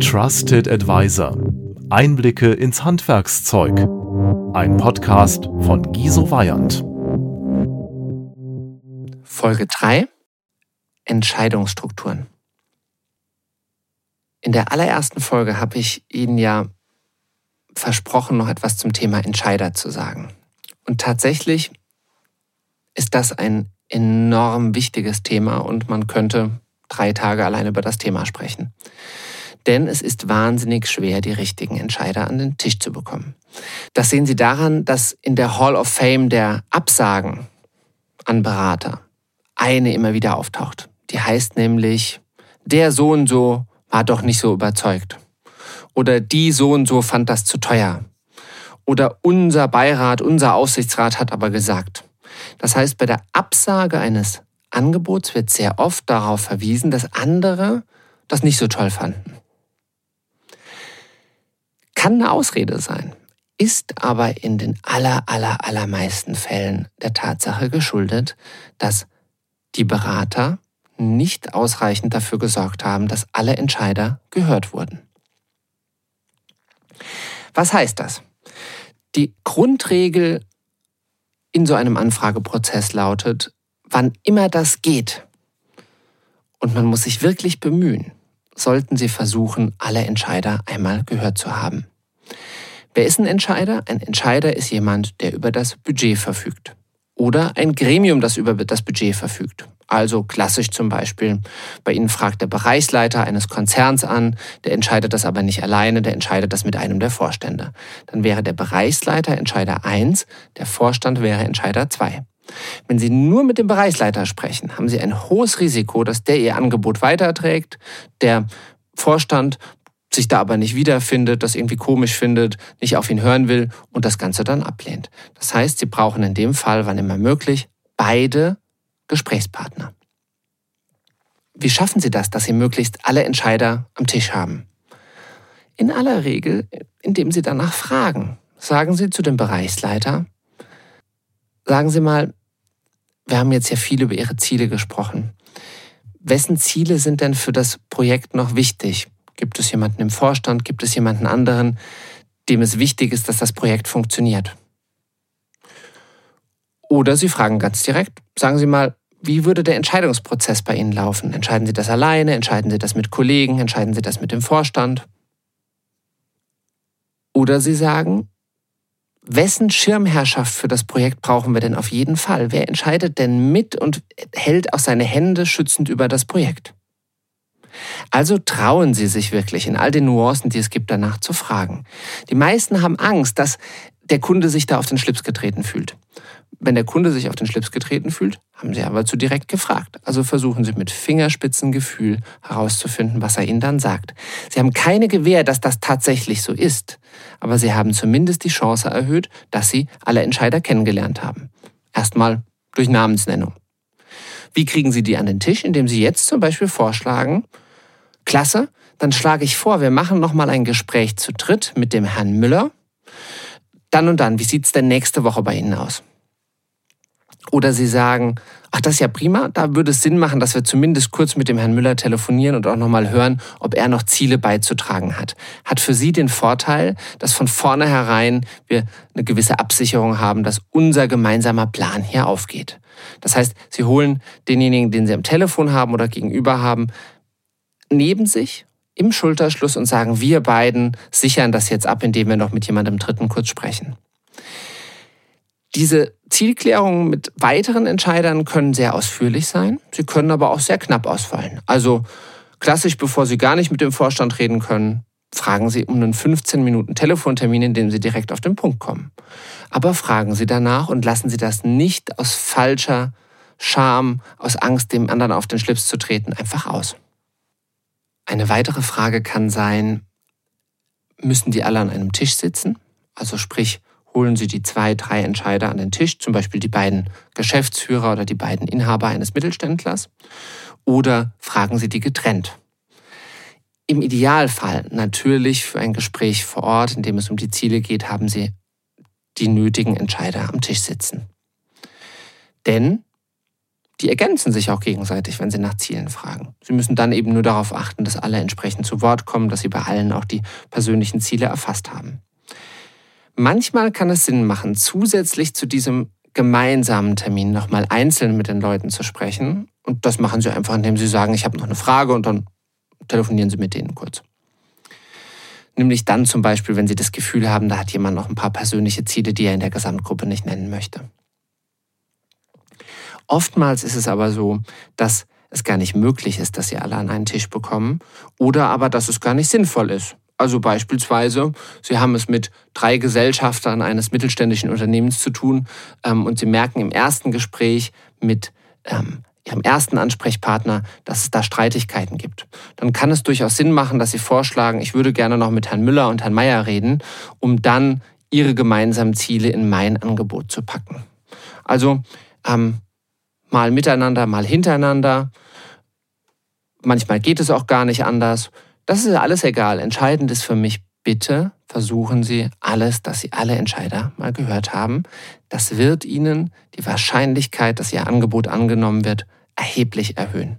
Trusted Advisor. Einblicke ins Handwerkszeug. Ein Podcast von Giso Weyand. Folge 3. Entscheidungsstrukturen. In der allerersten Folge habe ich Ihnen ja versprochen, noch etwas zum Thema Entscheider zu sagen. Und tatsächlich ist das ein enorm wichtiges Thema und man könnte drei Tage allein über das Thema sprechen. Denn es ist wahnsinnig schwer, die richtigen Entscheider an den Tisch zu bekommen. Das sehen Sie daran, dass in der Hall of Fame der Absagen an Berater eine immer wieder auftaucht. Die heißt nämlich, der so und so war doch nicht so überzeugt. Oder die so und so fand das zu teuer. Oder unser Beirat, unser Aufsichtsrat hat aber gesagt. Das heißt, bei der Absage eines Angebots wird sehr oft darauf verwiesen, dass andere das nicht so toll fanden. Kann eine Ausrede sein, ist aber in den aller, aller, allermeisten Fällen der Tatsache geschuldet, dass die Berater nicht ausreichend dafür gesorgt haben, dass alle Entscheider gehört wurden. Was heißt das? Die Grundregel in so einem Anfrageprozess lautet, wann immer das geht, und man muss sich wirklich bemühen, sollten Sie versuchen, alle Entscheider einmal gehört zu haben. Wer ist ein Entscheider? Ein Entscheider ist jemand, der über das Budget verfügt. Oder ein Gremium, das über das Budget verfügt. Also klassisch zum Beispiel, bei Ihnen fragt der Bereichsleiter eines Konzerns an, der entscheidet das aber nicht alleine, der entscheidet das mit einem der Vorstände. Dann wäre der Bereichsleiter Entscheider 1, der Vorstand wäre Entscheider 2. Wenn Sie nur mit dem Bereichsleiter sprechen, haben Sie ein hohes Risiko, dass der Ihr Angebot weiterträgt, der Vorstand sich da aber nicht wiederfindet, das irgendwie komisch findet, nicht auf ihn hören will und das Ganze dann ablehnt. Das heißt, Sie brauchen in dem Fall, wann immer möglich, beide Gesprächspartner. Wie schaffen Sie das, dass Sie möglichst alle Entscheider am Tisch haben? In aller Regel, indem Sie danach fragen. Sagen Sie zu dem Bereichsleiter, sagen Sie mal, wir haben jetzt ja viel über Ihre Ziele gesprochen. Wessen Ziele sind denn für das Projekt noch wichtig? Gibt es jemanden im Vorstand? Gibt es jemanden anderen, dem es wichtig ist, dass das Projekt funktioniert? Oder Sie fragen ganz direkt, sagen Sie mal, wie würde der Entscheidungsprozess bei Ihnen laufen? Entscheiden Sie das alleine? Entscheiden Sie das mit Kollegen? Entscheiden Sie das mit dem Vorstand? Oder Sie sagen, wessen Schirmherrschaft für das Projekt brauchen wir denn auf jeden Fall? Wer entscheidet denn mit und hält auch seine Hände schützend über das Projekt? Also trauen Sie sich wirklich in all den Nuancen, die es gibt, danach zu fragen. Die meisten haben Angst, dass der Kunde sich da auf den Schlips getreten fühlt. Wenn der Kunde sich auf den Schlips getreten fühlt, haben Sie aber zu direkt gefragt. Also versuchen Sie mit Fingerspitzengefühl herauszufinden, was er Ihnen dann sagt. Sie haben keine Gewähr, dass das tatsächlich so ist, aber Sie haben zumindest die Chance erhöht, dass Sie alle Entscheider kennengelernt haben. Erstmal durch Namensnennung. Wie kriegen Sie die an den Tisch? Indem Sie jetzt zum Beispiel vorschlagen, klasse, dann schlage ich vor, wir machen nochmal ein Gespräch zu dritt mit dem Herrn Müller. Dann und dann, wie sieht's denn nächste Woche bei Ihnen aus? Oder Sie sagen, ach, das ist ja prima, da würde es Sinn machen, dass wir zumindest kurz mit dem Herrn Müller telefonieren und auch nochmal hören, ob er noch Ziele beizutragen hat. Hat für Sie den Vorteil, dass von vornherein wir eine gewisse Absicherung haben, dass unser gemeinsamer Plan hier aufgeht. Das heißt, Sie holen denjenigen, den Sie am Telefon haben oder gegenüber haben, neben sich im Schulterschluss und sagen, wir beiden sichern das jetzt ab, indem wir noch mit jemandem Dritten kurz sprechen. Diese Zielklärungen mit weiteren Entscheidern können sehr ausführlich sein, sie können aber auch sehr knapp ausfallen. Also klassisch, bevor Sie gar nicht mit dem Vorstand reden können, fragen Sie um einen 15 Minuten Telefontermin, in dem Sie direkt auf den Punkt kommen. Aber fragen Sie danach und lassen Sie das nicht aus falscher Scham, aus Angst, dem anderen auf den Schlips zu treten, einfach aus. Eine weitere Frage kann sein, müssen die alle an einem Tisch sitzen? Also sprich, holen Sie die zwei, drei Entscheider an den Tisch, zum Beispiel die beiden Geschäftsführer oder die beiden Inhaber eines Mittelständlers, oder fragen Sie die getrennt. Im Idealfall natürlich für ein Gespräch vor Ort, in dem es um die Ziele geht, haben Sie die nötigen Entscheider am Tisch sitzen. Denn die ergänzen sich auch gegenseitig, wenn sie nach Zielen fragen. Sie müssen dann eben nur darauf achten, dass alle entsprechend zu Wort kommen, dass sie bei allen auch die persönlichen Ziele erfasst haben. Manchmal kann es Sinn machen, zusätzlich zu diesem gemeinsamen Termin nochmal einzeln mit den Leuten zu sprechen. Und das machen sie einfach, indem sie sagen, ich habe noch eine Frage und dann telefonieren sie mit denen kurz. Nämlich dann zum Beispiel, wenn sie das Gefühl haben, da hat jemand noch ein paar persönliche Ziele, die er in der Gesamtgruppe nicht nennen möchte. Oftmals ist es aber so, dass es gar nicht möglich ist, dass sie alle an einen Tisch bekommen oder aber, dass es gar nicht sinnvoll ist. Also beispielsweise, Sie haben es mit drei Gesellschaftern eines mittelständischen Unternehmens zu tun ähm, und Sie merken im ersten Gespräch mit ähm, Ihrem ersten Ansprechpartner, dass es da Streitigkeiten gibt. Dann kann es durchaus Sinn machen, dass Sie vorschlagen, ich würde gerne noch mit Herrn Müller und Herrn Meier reden, um dann Ihre gemeinsamen Ziele in mein Angebot zu packen. Also ähm, mal miteinander, mal hintereinander. Manchmal geht es auch gar nicht anders. Das ist alles egal. Entscheidend ist für mich, bitte versuchen Sie alles, dass Sie alle Entscheider mal gehört haben. Das wird Ihnen die Wahrscheinlichkeit, dass Ihr Angebot angenommen wird, erheblich erhöhen.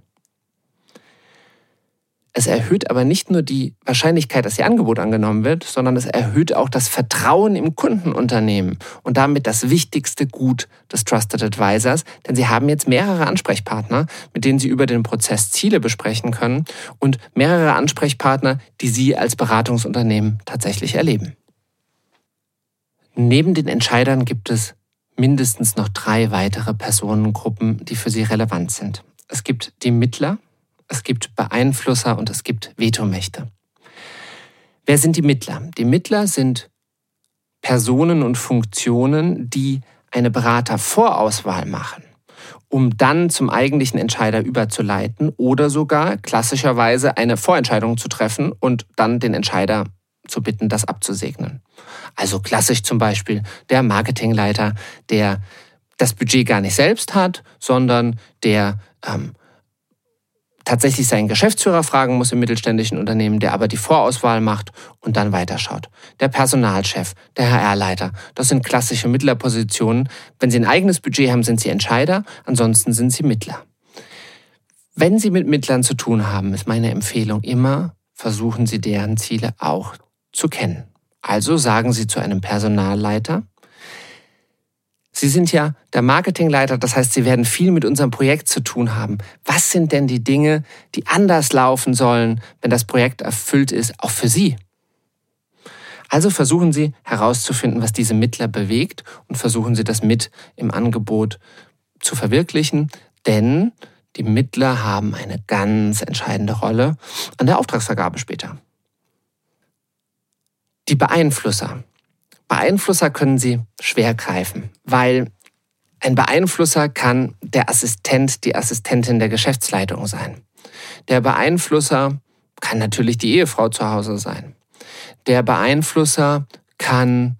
Es erhöht aber nicht nur die Wahrscheinlichkeit, dass Ihr Angebot angenommen wird, sondern es erhöht auch das Vertrauen im Kundenunternehmen und damit das wichtigste Gut des Trusted Advisors, denn Sie haben jetzt mehrere Ansprechpartner, mit denen Sie über den Prozess Ziele besprechen können und mehrere Ansprechpartner, die Sie als Beratungsunternehmen tatsächlich erleben. Neben den Entscheidern gibt es mindestens noch drei weitere Personengruppen, die für Sie relevant sind. Es gibt die Mittler, es gibt Beeinflusser und es gibt Vetomächte. Wer sind die Mittler? Die Mittler sind Personen und Funktionen, die eine Beratervorauswahl machen, um dann zum eigentlichen Entscheider überzuleiten oder sogar klassischerweise eine Vorentscheidung zu treffen und dann den Entscheider zu bitten, das abzusegnen. Also klassisch zum Beispiel der Marketingleiter, der das Budget gar nicht selbst hat, sondern der ähm, tatsächlich seinen Geschäftsführer fragen muss im mittelständischen Unternehmen, der aber die Vorauswahl macht und dann weiterschaut. Der Personalchef, der HR-Leiter, das sind klassische Mittlerpositionen. Wenn Sie ein eigenes Budget haben, sind Sie Entscheider, ansonsten sind Sie Mittler. Wenn Sie mit Mittlern zu tun haben, ist meine Empfehlung immer, versuchen Sie deren Ziele auch zu kennen. Also sagen Sie zu einem Personalleiter, Sie sind ja der Marketingleiter, das heißt, Sie werden viel mit unserem Projekt zu tun haben. Was sind denn die Dinge, die anders laufen sollen, wenn das Projekt erfüllt ist, auch für Sie? Also versuchen Sie herauszufinden, was diese Mittler bewegt und versuchen Sie das mit im Angebot zu verwirklichen, denn die Mittler haben eine ganz entscheidende Rolle an der Auftragsvergabe später. Die Beeinflusser. Beeinflusser können Sie schwer greifen, weil ein Beeinflusser kann der Assistent, die Assistentin der Geschäftsleitung sein. Der Beeinflusser kann natürlich die Ehefrau zu Hause sein. Der Beeinflusser kann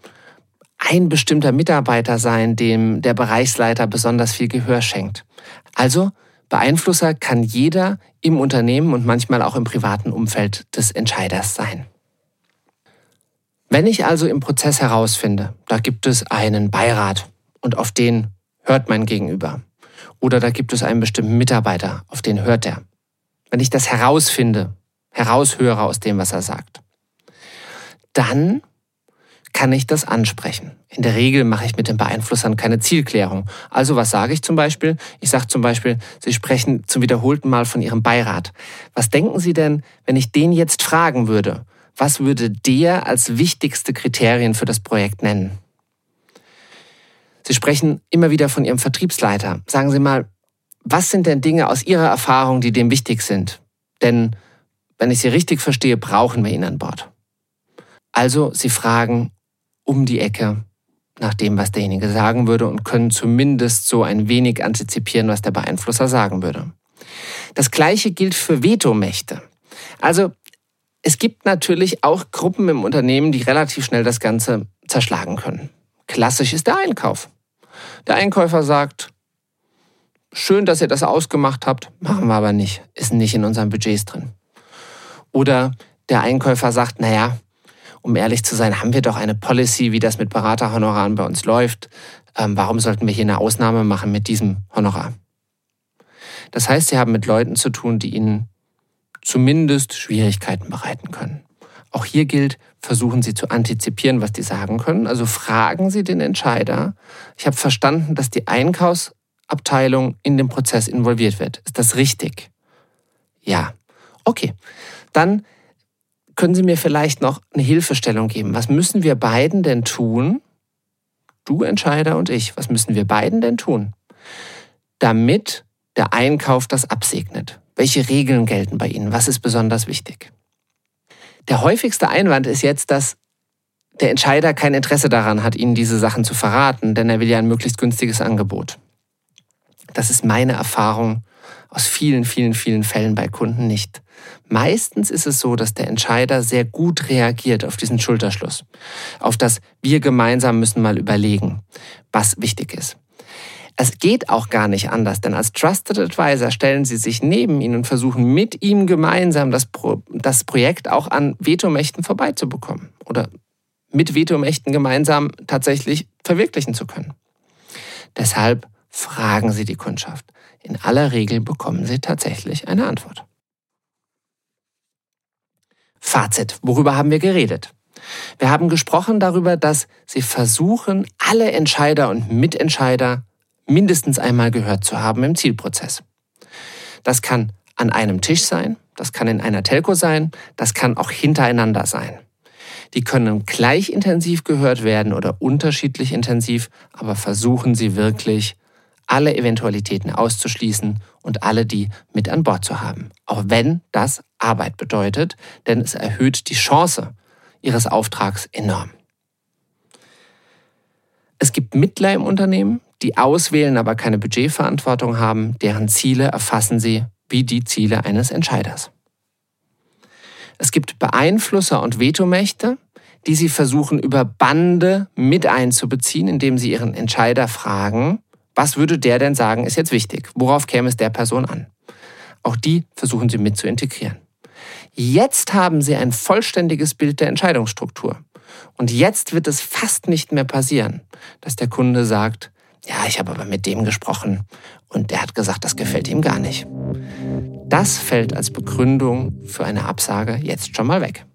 ein bestimmter Mitarbeiter sein, dem der Bereichsleiter besonders viel Gehör schenkt. Also Beeinflusser kann jeder im Unternehmen und manchmal auch im privaten Umfeld des Entscheiders sein. Wenn ich also im Prozess herausfinde, da gibt es einen Beirat und auf den hört mein Gegenüber. Oder da gibt es einen bestimmten Mitarbeiter, auf den hört er. Wenn ich das herausfinde, heraushöre aus dem, was er sagt, dann kann ich das ansprechen. In der Regel mache ich mit den Beeinflussern keine Zielklärung. Also was sage ich zum Beispiel? Ich sage zum Beispiel, Sie sprechen zum wiederholten Mal von Ihrem Beirat. Was denken Sie denn, wenn ich den jetzt fragen würde? Was würde der als wichtigste Kriterien für das Projekt nennen? Sie sprechen immer wieder von Ihrem Vertriebsleiter. Sagen Sie mal, was sind denn Dinge aus Ihrer Erfahrung, die dem wichtig sind? Denn, wenn ich Sie richtig verstehe, brauchen wir ihn an Bord. Also, Sie fragen um die Ecke nach dem, was derjenige sagen würde und können zumindest so ein wenig antizipieren, was der Beeinflusser sagen würde. Das gleiche gilt für Vetomächte. Also es gibt natürlich auch Gruppen im Unternehmen, die relativ schnell das Ganze zerschlagen können. Klassisch ist der Einkauf. Der Einkäufer sagt, schön, dass ihr das ausgemacht habt, machen wir aber nicht, ist nicht in unseren Budgets drin. Oder der Einkäufer sagt, naja, um ehrlich zu sein, haben wir doch eine Policy, wie das mit Beraterhonoraren bei uns läuft. Ähm, warum sollten wir hier eine Ausnahme machen mit diesem Honorar? Das heißt, Sie haben mit Leuten zu tun, die Ihnen zumindest Schwierigkeiten bereiten können. Auch hier gilt, versuchen Sie zu antizipieren, was die sagen können. Also fragen Sie den Entscheider. Ich habe verstanden, dass die Einkaufsabteilung in den Prozess involviert wird. Ist das richtig? Ja. Okay. Dann können Sie mir vielleicht noch eine Hilfestellung geben. Was müssen wir beiden denn tun? Du Entscheider und ich. Was müssen wir beiden denn tun? Damit der Einkauf das absegnet. Welche Regeln gelten bei Ihnen? Was ist besonders wichtig? Der häufigste Einwand ist jetzt, dass der Entscheider kein Interesse daran hat, Ihnen diese Sachen zu verraten, denn er will ja ein möglichst günstiges Angebot. Das ist meine Erfahrung aus vielen, vielen, vielen Fällen bei Kunden nicht. Meistens ist es so, dass der Entscheider sehr gut reagiert auf diesen Schulterschluss, auf das wir gemeinsam müssen mal überlegen, was wichtig ist. Es geht auch gar nicht anders, denn als Trusted Advisor stellen Sie sich neben ihn und versuchen mit ihm gemeinsam das, Pro das Projekt auch an Vetomächten vorbeizubekommen oder mit Vetomächten gemeinsam tatsächlich verwirklichen zu können. Deshalb fragen Sie die Kundschaft. In aller Regel bekommen Sie tatsächlich eine Antwort. Fazit. Worüber haben wir geredet? Wir haben gesprochen darüber, dass Sie versuchen, alle Entscheider und Mitentscheider mindestens einmal gehört zu haben im Zielprozess. Das kann an einem Tisch sein, das kann in einer Telco sein, das kann auch hintereinander sein. Die können gleich intensiv gehört werden oder unterschiedlich intensiv, aber versuchen Sie wirklich, alle Eventualitäten auszuschließen und alle die mit an Bord zu haben. Auch wenn das Arbeit bedeutet, denn es erhöht die Chance Ihres Auftrags enorm. Es gibt Mittler im Unternehmen, die auswählen, aber keine Budgetverantwortung haben, deren Ziele erfassen sie wie die Ziele eines Entscheiders. Es gibt Beeinflusser und Vetomächte, die sie versuchen über Bande mit einzubeziehen, indem sie ihren Entscheider fragen, was würde der denn sagen, ist jetzt wichtig? Worauf käme es der Person an? Auch die versuchen sie mit zu integrieren. Jetzt haben sie ein vollständiges Bild der Entscheidungsstruktur. Und jetzt wird es fast nicht mehr passieren, dass der Kunde sagt, ja, ich habe aber mit dem gesprochen und der hat gesagt, das gefällt ihm gar nicht. Das fällt als Begründung für eine Absage jetzt schon mal weg.